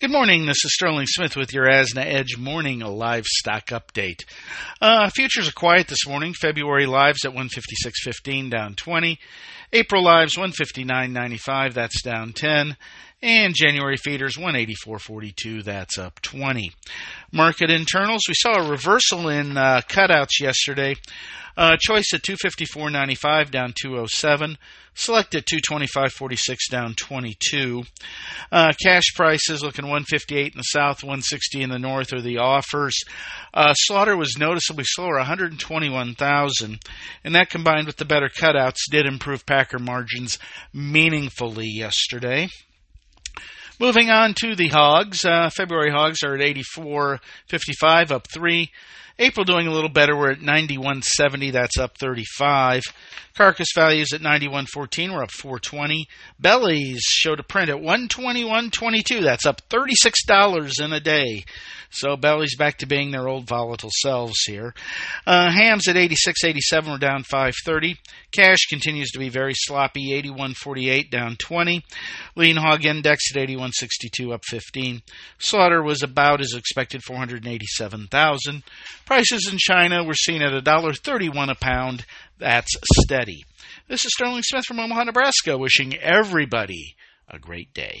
Good morning. This is Sterling Smith with your ASNA Edge morning livestock update. Uh, futures are quiet this morning. February lives at 156.15, down 20. April lives 159.95, that's down 10. And January feeders 184.42, that's up 20. Market internals, we saw a reversal in uh, cutouts yesterday. Uh, choice at 254.95 down 207. Select at 225.46 down 22. Uh, cash prices looking 158 in the south, 160 in the north are the offers. Uh, slaughter was noticeably slower, 121,000, and that combined with the better cutouts did improve packer margins meaningfully yesterday. Moving on to the hogs, uh, February hogs are at 84.55, up three. April doing a little better. We're at 91.70. That's up 35. Carcass values at 91.14. We're up 420. Bellies showed a print at 121.22. That's up $36 in a day. So bellies back to being their old volatile selves here. Uh, hams at 86.87. We're down 5.30. Cash continues to be very sloppy. 81.48 down 20. Lean hog index at 81.62 up 15. Slaughter was about as expected 487,000. Prices in China were seen at $1.31 a pound. That's steady. This is Sterling Smith from Omaha, Nebraska, wishing everybody a great day.